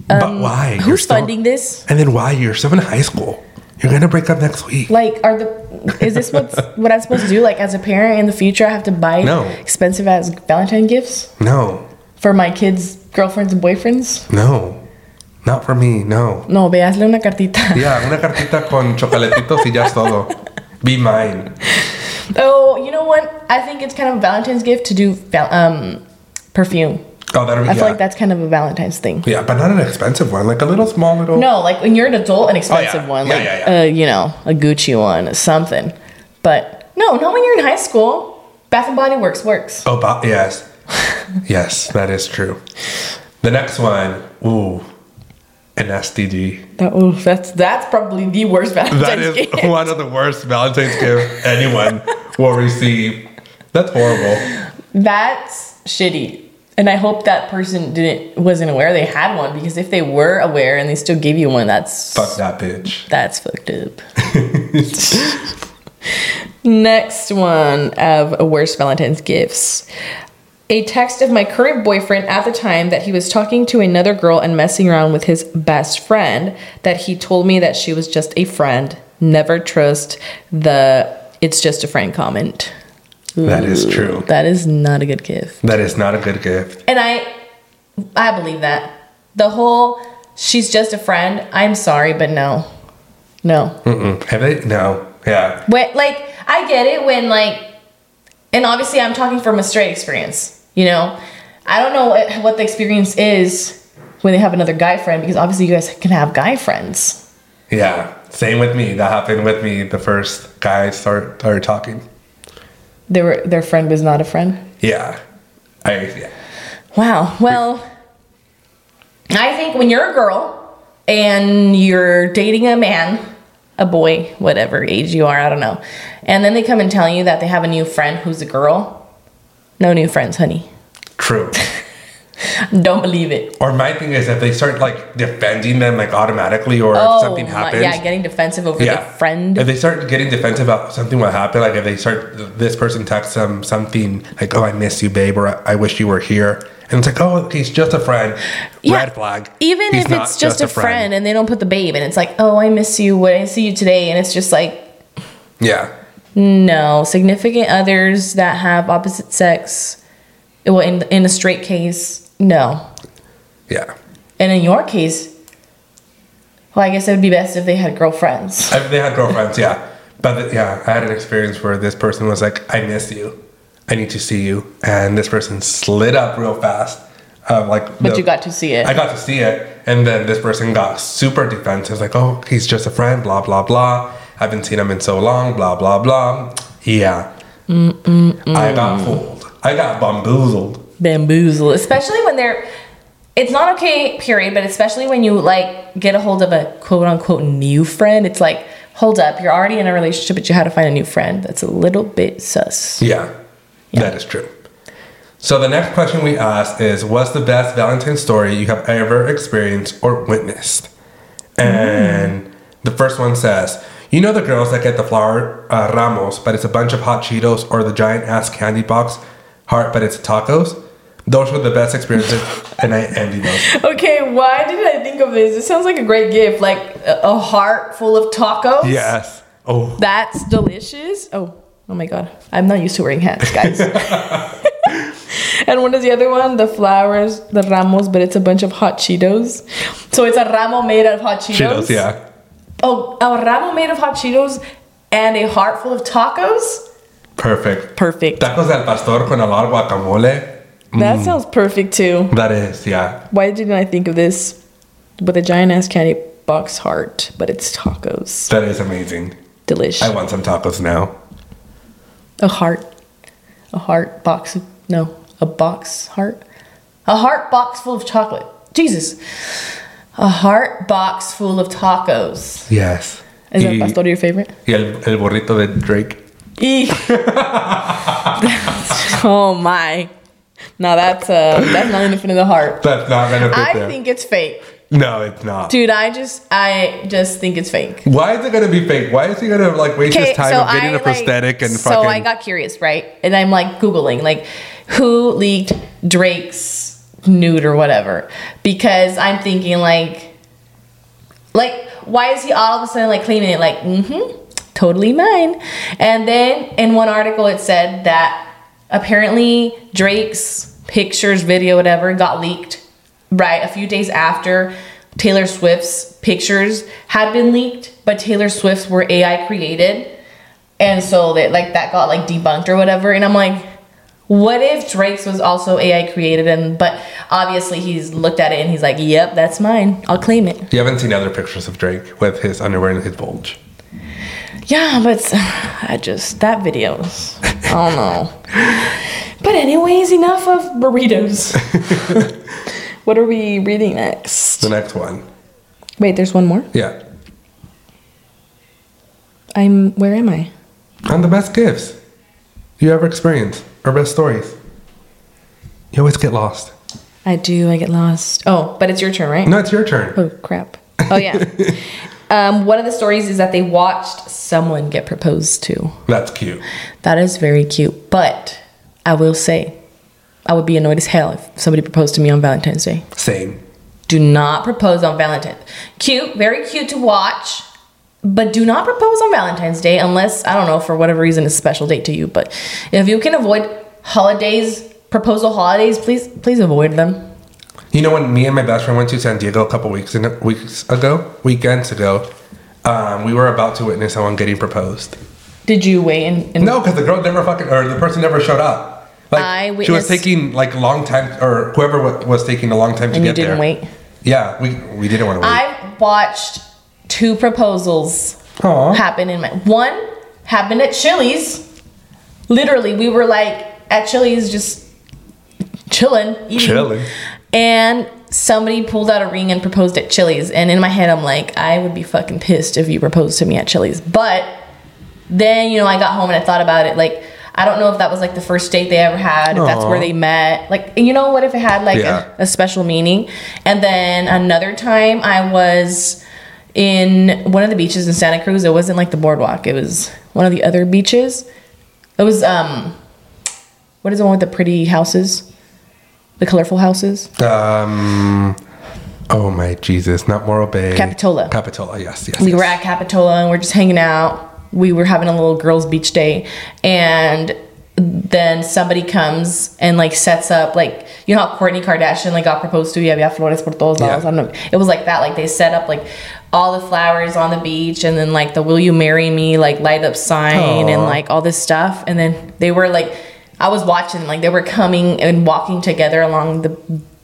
but why? You're Um, who's still- funding this? And then why? You're still in high school. You're gonna break up next week. Like, are the is this what's what I'm supposed to do? Like, as a parent in the future, I have to buy No. expensive as Valentine gifts No, for my kids' girlfriends and boyfriends? no, not for me. No. No, ve, hazle una cartita. Yeah, una cartita con chocolatitos y ya es todo. Be mine. Oh, you know what? I think it's kind of a Valentine's gift to do um, perfume. Oh, that'll be. I yeah. feel like that's kind of a Valentine's thing. Yeah, but not an expensive one. Like a little small little. No, like when you're an adult, an expensive yeah. one, Yeah, like yeah, yeah. Uh, you know, a Gucci one, something. But no, not when you're in high school. Bath and Body Works works. Oh, yes, yes, that is true. The next one, ooh, an STD. That, ooh, that's that's probably the worst Valentine's That is gift. one of the worst Valentine's gift anyone will receive. That's horrible. That's shitty. And I hope that person didn't wasn't aware they had one because if they were aware and they still gave you one, that's Fuck that bitch. that's fucked up. Next one of worst Valentine's gifts. A text of my current boyfriend at the time that he was talking to another girl and messing around with his best friend, that he told me that she was just a friend. Never trust the it's just a friend comment. That is true. That is not a good gift. That is not a good gift. And I I believe that. The whole she's just a friend, I'm sorry, but no. No. Mm-mm. Have they? No. Yeah. When, like I get it when like, and obviously I'm talking from a straight experience. You know, I don't know what, what the experience is when they have another guy friend because obviously you guys can have guy friends. Yeah. Same with me. That happened with me the first guy start started talking. They were their friend was not a friend. Yeah. I yeah. Wow. Well, I think when you're a girl and you're dating a man, a boy, whatever age you are, I don't know, and then they come and tell you that they have a new friend who's a girl, no new friends, honey. True. Don't believe it. Or my thing is if they start like defending them like automatically, or if oh, something my- happens. yeah, getting defensive over Yeah. their friend. If they start getting defensive about something will happen, like if they start, this person texts them something like, "Oh, I miss you, babe," or "I wish you were here," and it's like, "Oh, he's just a friend." Yeah, Red flag. Even He's if it's just, a friend. and they don't put the babe, and it's like, oh, I miss you. When I see you today, and it's just like, Yeah. No. Significant others that have opposite sex, well, in in a straight case, no. Yeah. And in your case, well, I guess it would be best if they had girlfriends. I, they had girlfriends, yeah. But yeah, I had an experience where this person was like, "I miss you. I need to see you," and this person slid up real fast. Um, like, But the- you got to see it. I got to see it, and then this person got super defensive, like, "Oh, he's just a friend," blah blah blah. I haven't seen him in so long, blah blah blah. Yeah, I got fooled. I got bamboozled. bamboozle, especially when they're. It's not okay, period. But especially when you like get a hold of a quote unquote new friend, it's like, hold up, you're already in a relationship, but you had to find a new friend. That's a little bit sus. Yeah, that is true. So the next question we asked is, "What's the best Valentine story you have ever experienced or witnessed?" And mm. the first one says, "You know the girls that get the flower uh, ramos, but it's a bunch of hot Cheetos, or the giant ass candy box heart, but it's tacos." Those were the best experiences, and I envy those. Okay, why did I think of this? It sounds like a great gift, like a, a heart full of tacos. Yes. Oh, That's delicious. Oh, oh my god. I'm not used to wearing hats, guys. and what is the other one? The flowers, the ramos, but it's a bunch of hot Cheetos. So it's a ramo made out of hot Cheetos. Cheetos. Yeah. Oh, a ramo made of hot Cheetos and a heart full of tacos? Perfect. Perfect. Tacos del pastor con a lot of guacamole. That mm. sounds perfect too. That is, yeah. Why didn't I think of this with a giant ass candy box heart, but it's tacos? That is amazing. Delish. I want some tacos now. A heart. A heart box. Of, no, a box heart. A heart box full of chocolate. Jesus. A heart box full of tacos. Yes. Is that Y- pastor your favorite? Y el, el burrito de Drake. Oh my. Now that's uh that's not anything in the heart. That's not gonna fit I there. think it's fake. no, it's not. Dude, I just I just think it's fake. Why is it gonna be fake? Why is he gonna like waste his time of getting a prosthetic and so fucking? So I got curious, right? And I'm like googling like who leaked Drake's nude or whatever. Because I'm thinking like like why is he all of a sudden like claiming it? Like mm-hmm totally mine. And then in one article it said that apparently Drake's pictures video whatever got leaked right a few days after Taylor Swift's pictures had been leaked but Taylor Swift's were AI created. And so that like that got like debunked or whatever. And I'm like what if Drake's was also AI created and but obviously he's looked at it and he's like yep that's mine I'll claim it you haven't seen other pictures of Drake with his underwear and his bulge. Yeah, but I just that videos. I don't know. But anyways, enough of burritos. what are we reading next? The next one. Wait, there's one more. Yeah. I'm where am I? And the best gifts you ever experienced or best stories. You always get lost. I do. I get lost. Oh, but it's your turn, right? No, it's your turn. Oh crap. Oh yeah. Um, one of the stories is that they watched someone get proposed to. That's cute. That is very cute. But I will say, I would be annoyed as hell if somebody proposed to me on Valentine's Day. Same. Do not propose on Valentine's. Cute, very cute to watch, but do not propose on Valentine's Day unless I don't know for whatever reason it's a special date to you. But if you can avoid holidays, proposal holidays, please please avoid them. You know when me and my best friend went to San Diego a couple weeks in, weeks ago, weekends ago, um, we were about to witness someone getting proposed. Did you wait and, and No, because the girl never fucking or the person never showed up. Like I she was taking like a long time, or whoever was taking a long time to and you get didn't there. wait? Yeah, we we didn't want to wait. I watched two proposals Aw. happen in my one happened at Chili's. Literally, we were like at Chili's just chilling, eating. Chilling. And somebody pulled out a ring and proposed at Chili's. And in my head, I'm like, I would be fucking pissed if you proposed to me at Chili's. But then, you know, I got home and I thought about it. Like, I don't know if that was like the first date they ever had, if that's where they met. Like, you know, what if it had like Yeah. a, a special meaning? And then another time I was in one of the beaches in Santa Cruz. It wasn't like the boardwalk, it was one of the other beaches. It was, um, what is the one with the pretty houses? The colorful houses? Um. Oh my Jesus! Not Morro Bay. Capitola. Capitola. Yes. Yes. we yes. were at Capitola and we're just hanging out. We were having a little girls' beach day, and then somebody comes and like sets up like you know how Kourtney Kardashian like got proposed to. Yeah, flores por todos lados. Yeah. I don't know. It was like that. Like they set up like all the flowers on the beach, and then like the "Will you marry me?" like light up sign and like all this stuff. And then they were like, I was watching like they were coming and walking together along the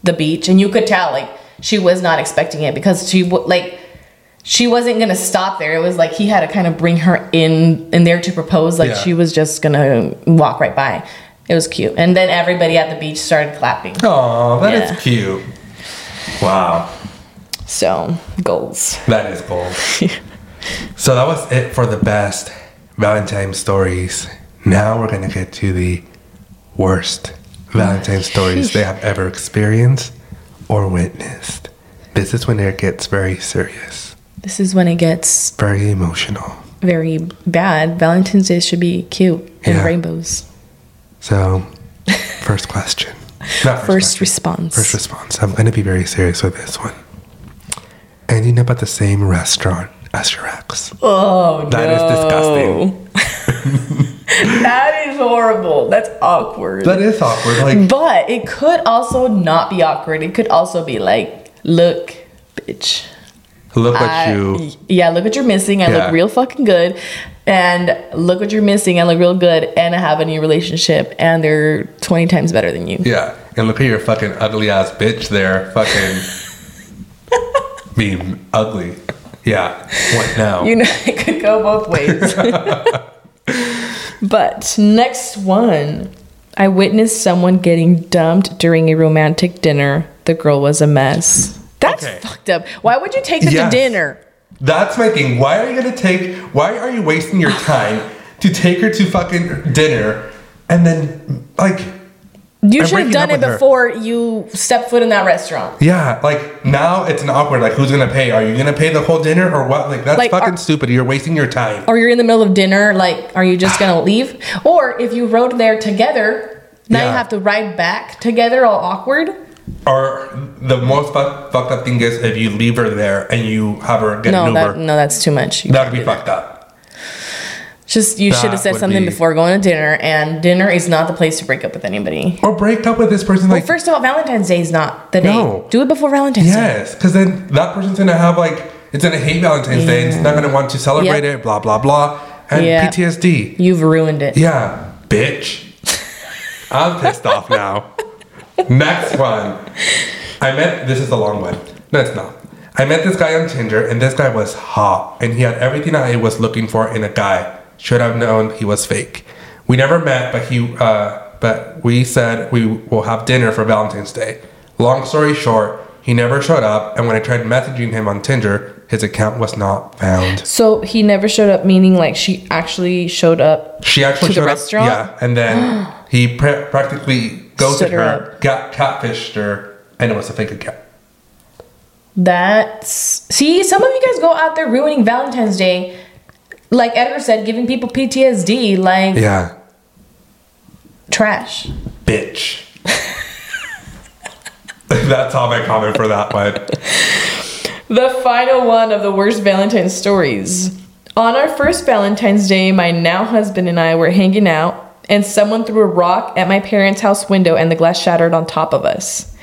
the beach, and you could tell like she was not expecting it because she like she wasn't gonna stop there. It was like he had to kind of bring her in in there to propose. Like Yeah. she was just gonna walk right by. It was cute, and then everybody at the beach started clapping. Oh, that is Yeah. cute. Wow, So goals. that is cool. so that was it for the best Valentine stories. Now we're gonna get to the worst Valentine stories they have ever experienced or witnessed. This is when it gets very serious, This is when it gets very emotional. very bad. Valentine's Day should be cute and Yeah. rainbows. So, first question. Not First question. response. First response. I'm going to be very serious with this one. Ending up at the same restaurant as your ex. Oh no. That is disgusting. that is horrible. That's awkward. That is awkward. Like, But it could also not be awkward. It could also be like, look, bitch. Look what I- you. Yeah, look what you're missing. I Yeah. look real fucking good. And look what you're missing. I look real good. And I have a new relationship. And they're 20 times better than you. Yeah. And look at your fucking ugly ass bitch there. Fucking being ugly. Yeah. What now? You know, it could go both ways. but next one. I witnessed someone getting dumped during a romantic dinner. The girl was a mess. That's Okay. fucked up. Why would you take them Yes. to dinner? That's my thing. Why are you gonna take? Why are you wasting your time to take her to fucking dinner and then like? You I'm should have done it with her. before you stepped foot in that restaurant. Yeah, like now it's an awkward. Like, who's gonna pay? Are you gonna pay the whole dinner or what? Like, that's Like, fucking are- stupid. You're wasting your time. Or you're in the middle of dinner, like, are you just gonna leave? Or if you rode there together, now you have to ride back together, all awkward. Or the most fuck, fucked up thing is if you leave her there and you have her get No, an that Uber. no, that's too much. You That'd be that. fucked up. Just you should have said something be- before going to dinner, and dinner is not the place to break up with anybody. Or break up with this person. Like, First of all, Valentine's Day is not the day. No. Do it before Valentine's Day. yes, because then that person's gonna have like it's gonna hate Valentine's Day. and It's not gonna want to celebrate Yep. it. Blah blah blah. And Yeah. PTSD. You've ruined it. Yeah, bitch. I'm pissed off now. Next one. I met, this is a long one. No, it's not. I met this guy on Tinder, and this guy was hot, and he had everything I was looking for in a guy. Should have known he was fake. We never met, but he, uh, but we said we will have dinner for Valentine's Day. Long story short, he never showed up, and when I tried messaging him on Tinder, his account was not found. So he never showed up, meaning like she actually showed up. She actually To the showed restaurant? up. Yeah, and then he pra- practically Stood her her, got catfished her, and it was a fake account. That's see, some of you guys go out there ruining Valentine's Day, like Edgar said, giving people PTSD, like Yeah. trash. Bitch. That's all my comment for that one. The final one of the worst Valentine's stories. On our first Valentine's Day, my now husband and I were hanging out, and someone threw a rock at my parents' house window, and the glass shattered on top of us.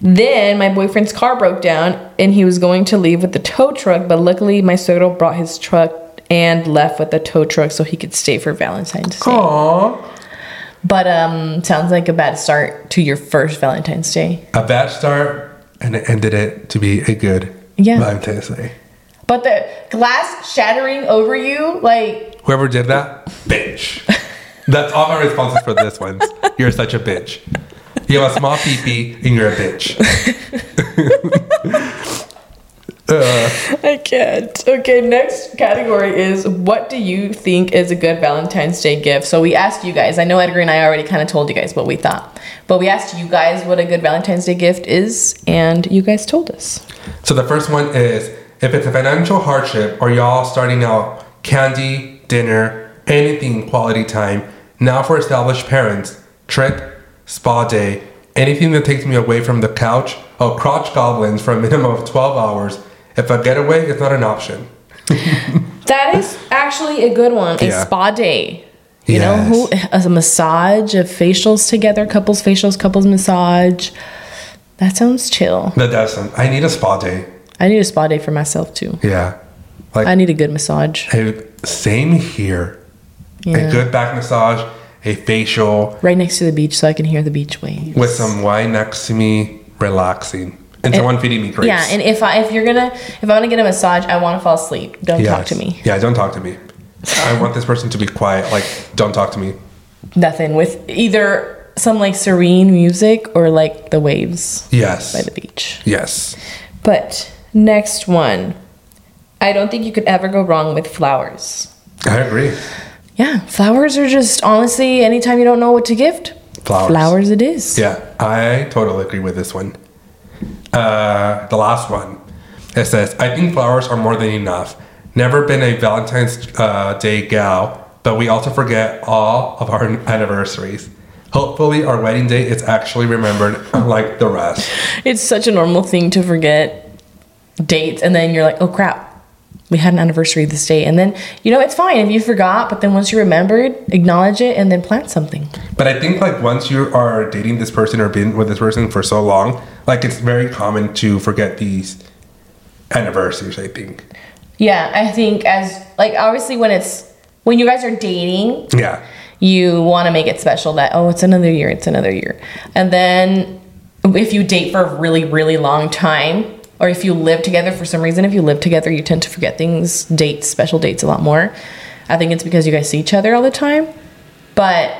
Then my boyfriend's car broke down, and he was going to leave with the tow truck, but luckily my suegro brought his truck and left with the tow truck so he could stay for Valentine's Day. Aww. But um, sounds like a bad start to your first Valentine's Day. A bad start, and it ended it to be a good Yeah. Valentine's Day. But the glass shattering over you, like Whoever did that, bitch. That's all my responses for this one. You're such a bitch. You have a small pee and you're a bitch. Uh, I can't. Okay, next category is what do you think is a good Valentine's Day gift? So we asked you guys. I know Edgar and I already kind of told you guys what we thought, but we asked you guys what a good Valentine's Day gift is, and you guys told us. So the first one is if it's a financial hardship or y'all starting out candy, dinner, anything quality time, now for established parents, trip, spa day, anything that takes me away from the couch, oh crotch goblins for a minimum of 12 hours. If a getaway is not an option. That is actually a good one. A Yeah. spa day. You know, who a massage of facials together, couples facials, couples massage. That sounds chill. That doesn't. I need a spa day. I need a spa day for myself too. Yeah. Like I need a good massage. a, same here. Yeah. A good back massage, a facial Right next to the beach so I can hear the beach waves. with some wine next to me, relaxing. And, someone feeding me grapes. Yeah, and if I if you're gonna if I want to get a massage, I want to fall asleep. Don't talk to me. Yeah, don't talk to me. I want this person to be quiet. Like, don't talk to me. Nothing with either some like serene music or like the waves Yes. by the beach. Yes. But next one, I don't think you could ever go wrong with flowers. I agree. Yeah, flowers are just honestly anytime you don't know what to gift, Flowers. flowers it is. Yeah, I totally agree with this one. Uh, the last one. It says, I think flowers are more than enough. Never been a Valentine's uh, Day gal, but we also forget all of our anniversaries. Hopefully, our wedding date is actually remembered like the rest. It's such a normal thing to forget dates and then you're like, oh crap, we had an anniversary this day. And then, you know, it's fine if you forgot, but then once you remembered, acknowledge it and then plan something. But I think like once you are dating this person or been with this person for so long, like it's very common to forget these anniversaries. I think. Yeah, I think as, like, obviously when it's, when you guys are dating, Yeah. you want to make it special that, oh, it's another year, it's another year. And then if you date for a really, really long time, or if you live together for some reason, if you live together, you tend to forget things, dates, special dates a lot more. I think it's because you guys see each other all the time. But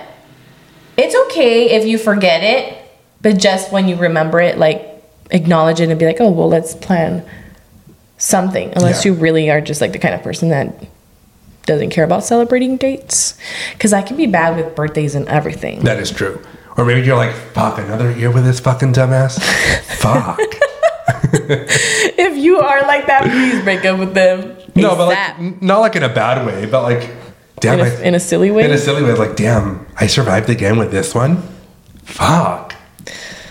it's okay if you forget it, but just when you remember it, like acknowledge it and be like, oh, well, let's plan something. Unless Yeah. you really are just like the kind of person that doesn't care about celebrating dates. Because I can be bad with birthdays and everything. That is true. Or maybe you're like, fuck, another year with this fucking dumbass? fuck. if you are like that, please break up with them. No, but like, not like in a bad way, but like, damn, in I, a, in a silly way. in a silly way, like, damn, I survived again with this one? Fuck.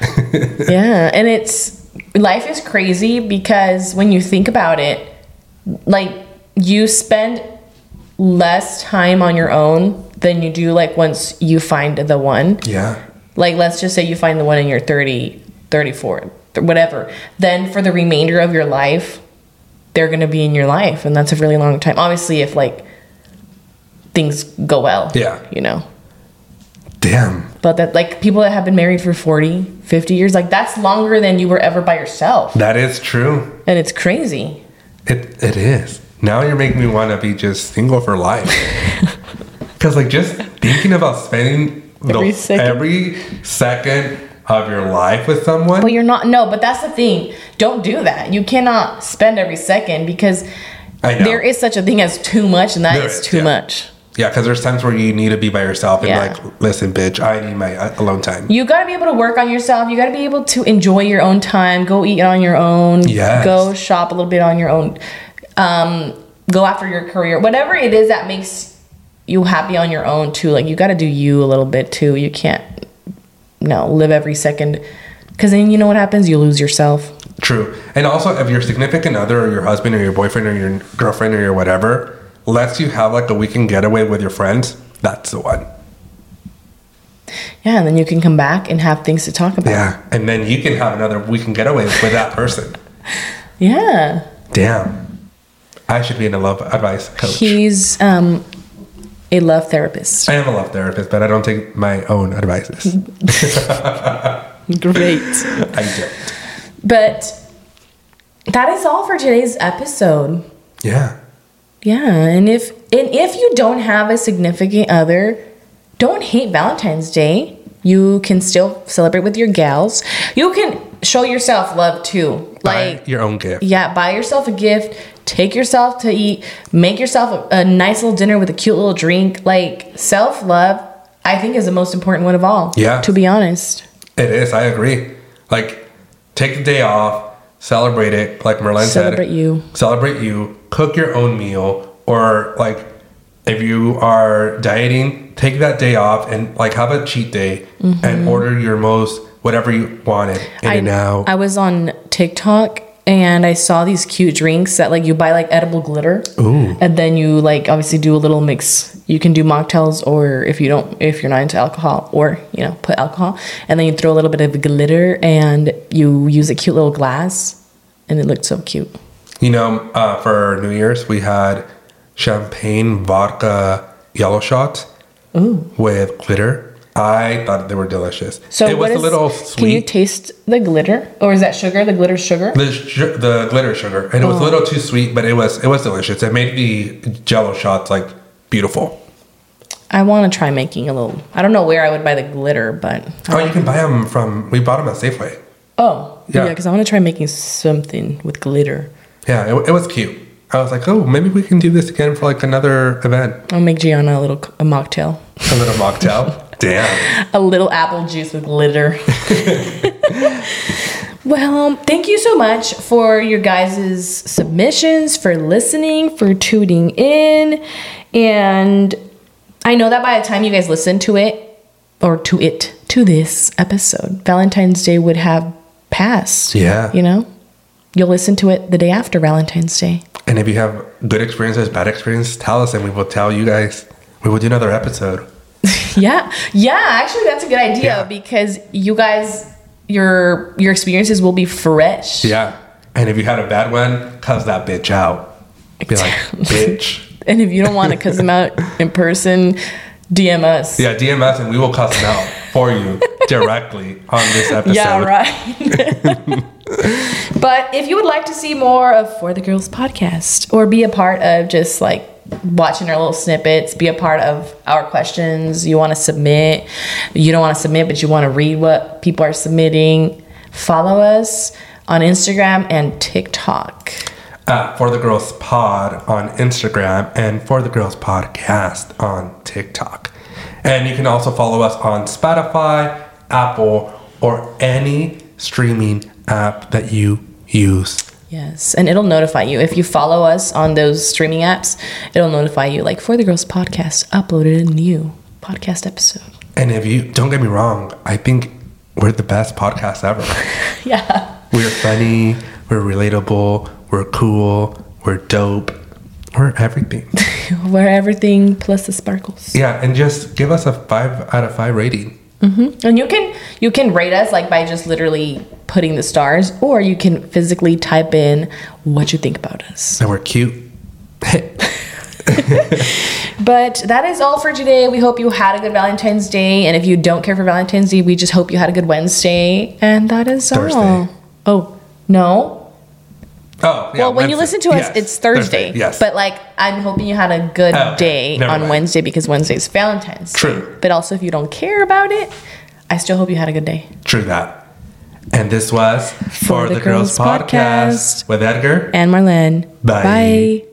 yeah, and it's life is crazy because when you think about it, like you spend less time on your own than you do like once you find the one. Yeah. Like let's just say you find the one in your 30, 34, th- whatever. Then for the remainder of your life, they're going to be in your life and that's a really long time. Obviously if like things go well. Yeah. You know. Damn. But that like people that have been married for 40, 50 years, like that's longer than you were ever by yourself. That is true. And it's crazy. It it is. Now you're making me want to be just single for life. Because like just thinking about spending the- Every second. every second of your life with someone. But you're not no, but that's the thing. Don't do that. You cannot spend every second because I know. there is such a thing as too much and that There is is, too yeah. much. Yeah, because there's times where you need to be by yourself and Yeah. like, listen, bitch, I need my uh, alone time. You got to be able to work on yourself. You got to be able to enjoy your own time. Go eat on your own. Yes. Go shop a little bit on your own. Um, go after your career. Whatever it is that makes you happy on your own too. Like you got to do you a little bit too. You can't no live every second because then you know what happens. You lose yourself. True. And also, if your significant other or your husband or your boyfriend or your girlfriend or your whatever lets you have like a weekend getaway with your friends, that's the one. Yeah, and then you can come back and have things to talk about. Yeah. And then you can have another weekend getaway with that person. Yeah. Damn. I should be in a love advice coach. He's um, a love therapist. I am a love therapist, but I don't take my own advices. Great. I don't. But that is all for today's episode. Yeah. Yeah, and if and if you don't have a significant other, don't hate Valentine's Day. You can still celebrate with your gals. You can show yourself love too. Buy Like your own gift. yeah, buy yourself a gift, take yourself to eat, make yourself a, a nice little dinner with a cute little drink. Like self-love, I think is the most important one of all. Yeah. To be honest. It is. I agree. Like, take the day off, celebrate it. Like Marlene said, Celebrate you. Celebrate you. Cook your own meal, or like, if you are dieting, take that day off and like have a cheat day and mm-hmm. order your most whatever you wanted in and out. I was on TikTok and I saw these cute drinks that like you buy like edible glitter. Ooh. And then you like obviously do a little mix. You can do mocktails or if you don't if you're not into alcohol or you know, put alcohol and then you throw a little bit of glitter and you use a cute little glass and it looked so cute. You know, uh, for New Year's we had champagne vodka yellow shots with glitter. I thought they were delicious. So it was what a is- little Can you taste the glitter or is that sugar? The glitter sugar? the, su- the glitter sugar, and it was a Oh. little too sweet, but it was it was delicious. It made the Jello shots like beautiful. I want to try making a little. I don't know where I would buy the glitter, but Oh, you can buy them from. We bought them at Safeway. oh Yeah. yeah, because I want to try making something with glitter. Yeah, it, it was cute. I was like, oh, maybe we can do this again for like another event, I'll make Gianna a little a mocktail. a little mocktail. Damn. A little apple juice with glitter. well, um, thank you so much for your guys' submissions, for listening, for tuning in. And I know that by the time you guys listen to it, or to it, to this episode, Valentine's Day would have passed. Yeah. You know? You'll listen to it the day after Valentine's Day. And if you have good experiences, bad experiences, tell us, and we will tell you guys. We will do another episode. Yeah, yeah. Actually, that's a good idea Yeah. because you guys, your your experiences will be fresh. Yeah. And if you had a bad one, cuss that bitch out. Be like, bitch. And if you don't want to cuss them out in person, DM us. Yeah, DM us and we will cuss them out for you directly on this episode. Yeah, right. but if you would like to see more of For the Girls podcast or be a part of just like watching our little snippets, be a part of our questions, you want to submit, you don't want to submit, but you want to read what people are submitting, follow us on Instagram and TikTok. At For the Girls Pod on Instagram and For the Girls Podcast on TikTok. And you can also follow us on Spotify, Apple, or any streaming app that you use. Yes, and it'll notify you if you follow us on those streaming apps. It'll notify you, like for the girls podcast uploaded a new podcast episode. And if you don't get me wrong, I think we're the best podcast ever. Yeah, we're funny, we're relatable, we're cool, we're dope, we're everything. we're everything plus the sparkles. yeah, and just give us a five out of five rating. Mm-hmm. And you can you can rate us like by just literally putting the stars, or you can physically type in what you think about us. And we're cute. But that is all for today. We hope you had a good Valentine's Day, and if you don't care for Valentine's Day, we just hope you had a good Wednesday. And that is Thursday. all. Oh no, Oh, yeah. well, when you listen to us, Yes, it's Thursday. Yes. But like, I'm hoping you had a good Oh, day on mind. Wednesday because Wednesday's Valentine's Day. True. But also, if you don't care about it, I still hope you had a good day. True that. And this was For the Girls Podcast. with Edgar. And Marlene. Bye. Bye.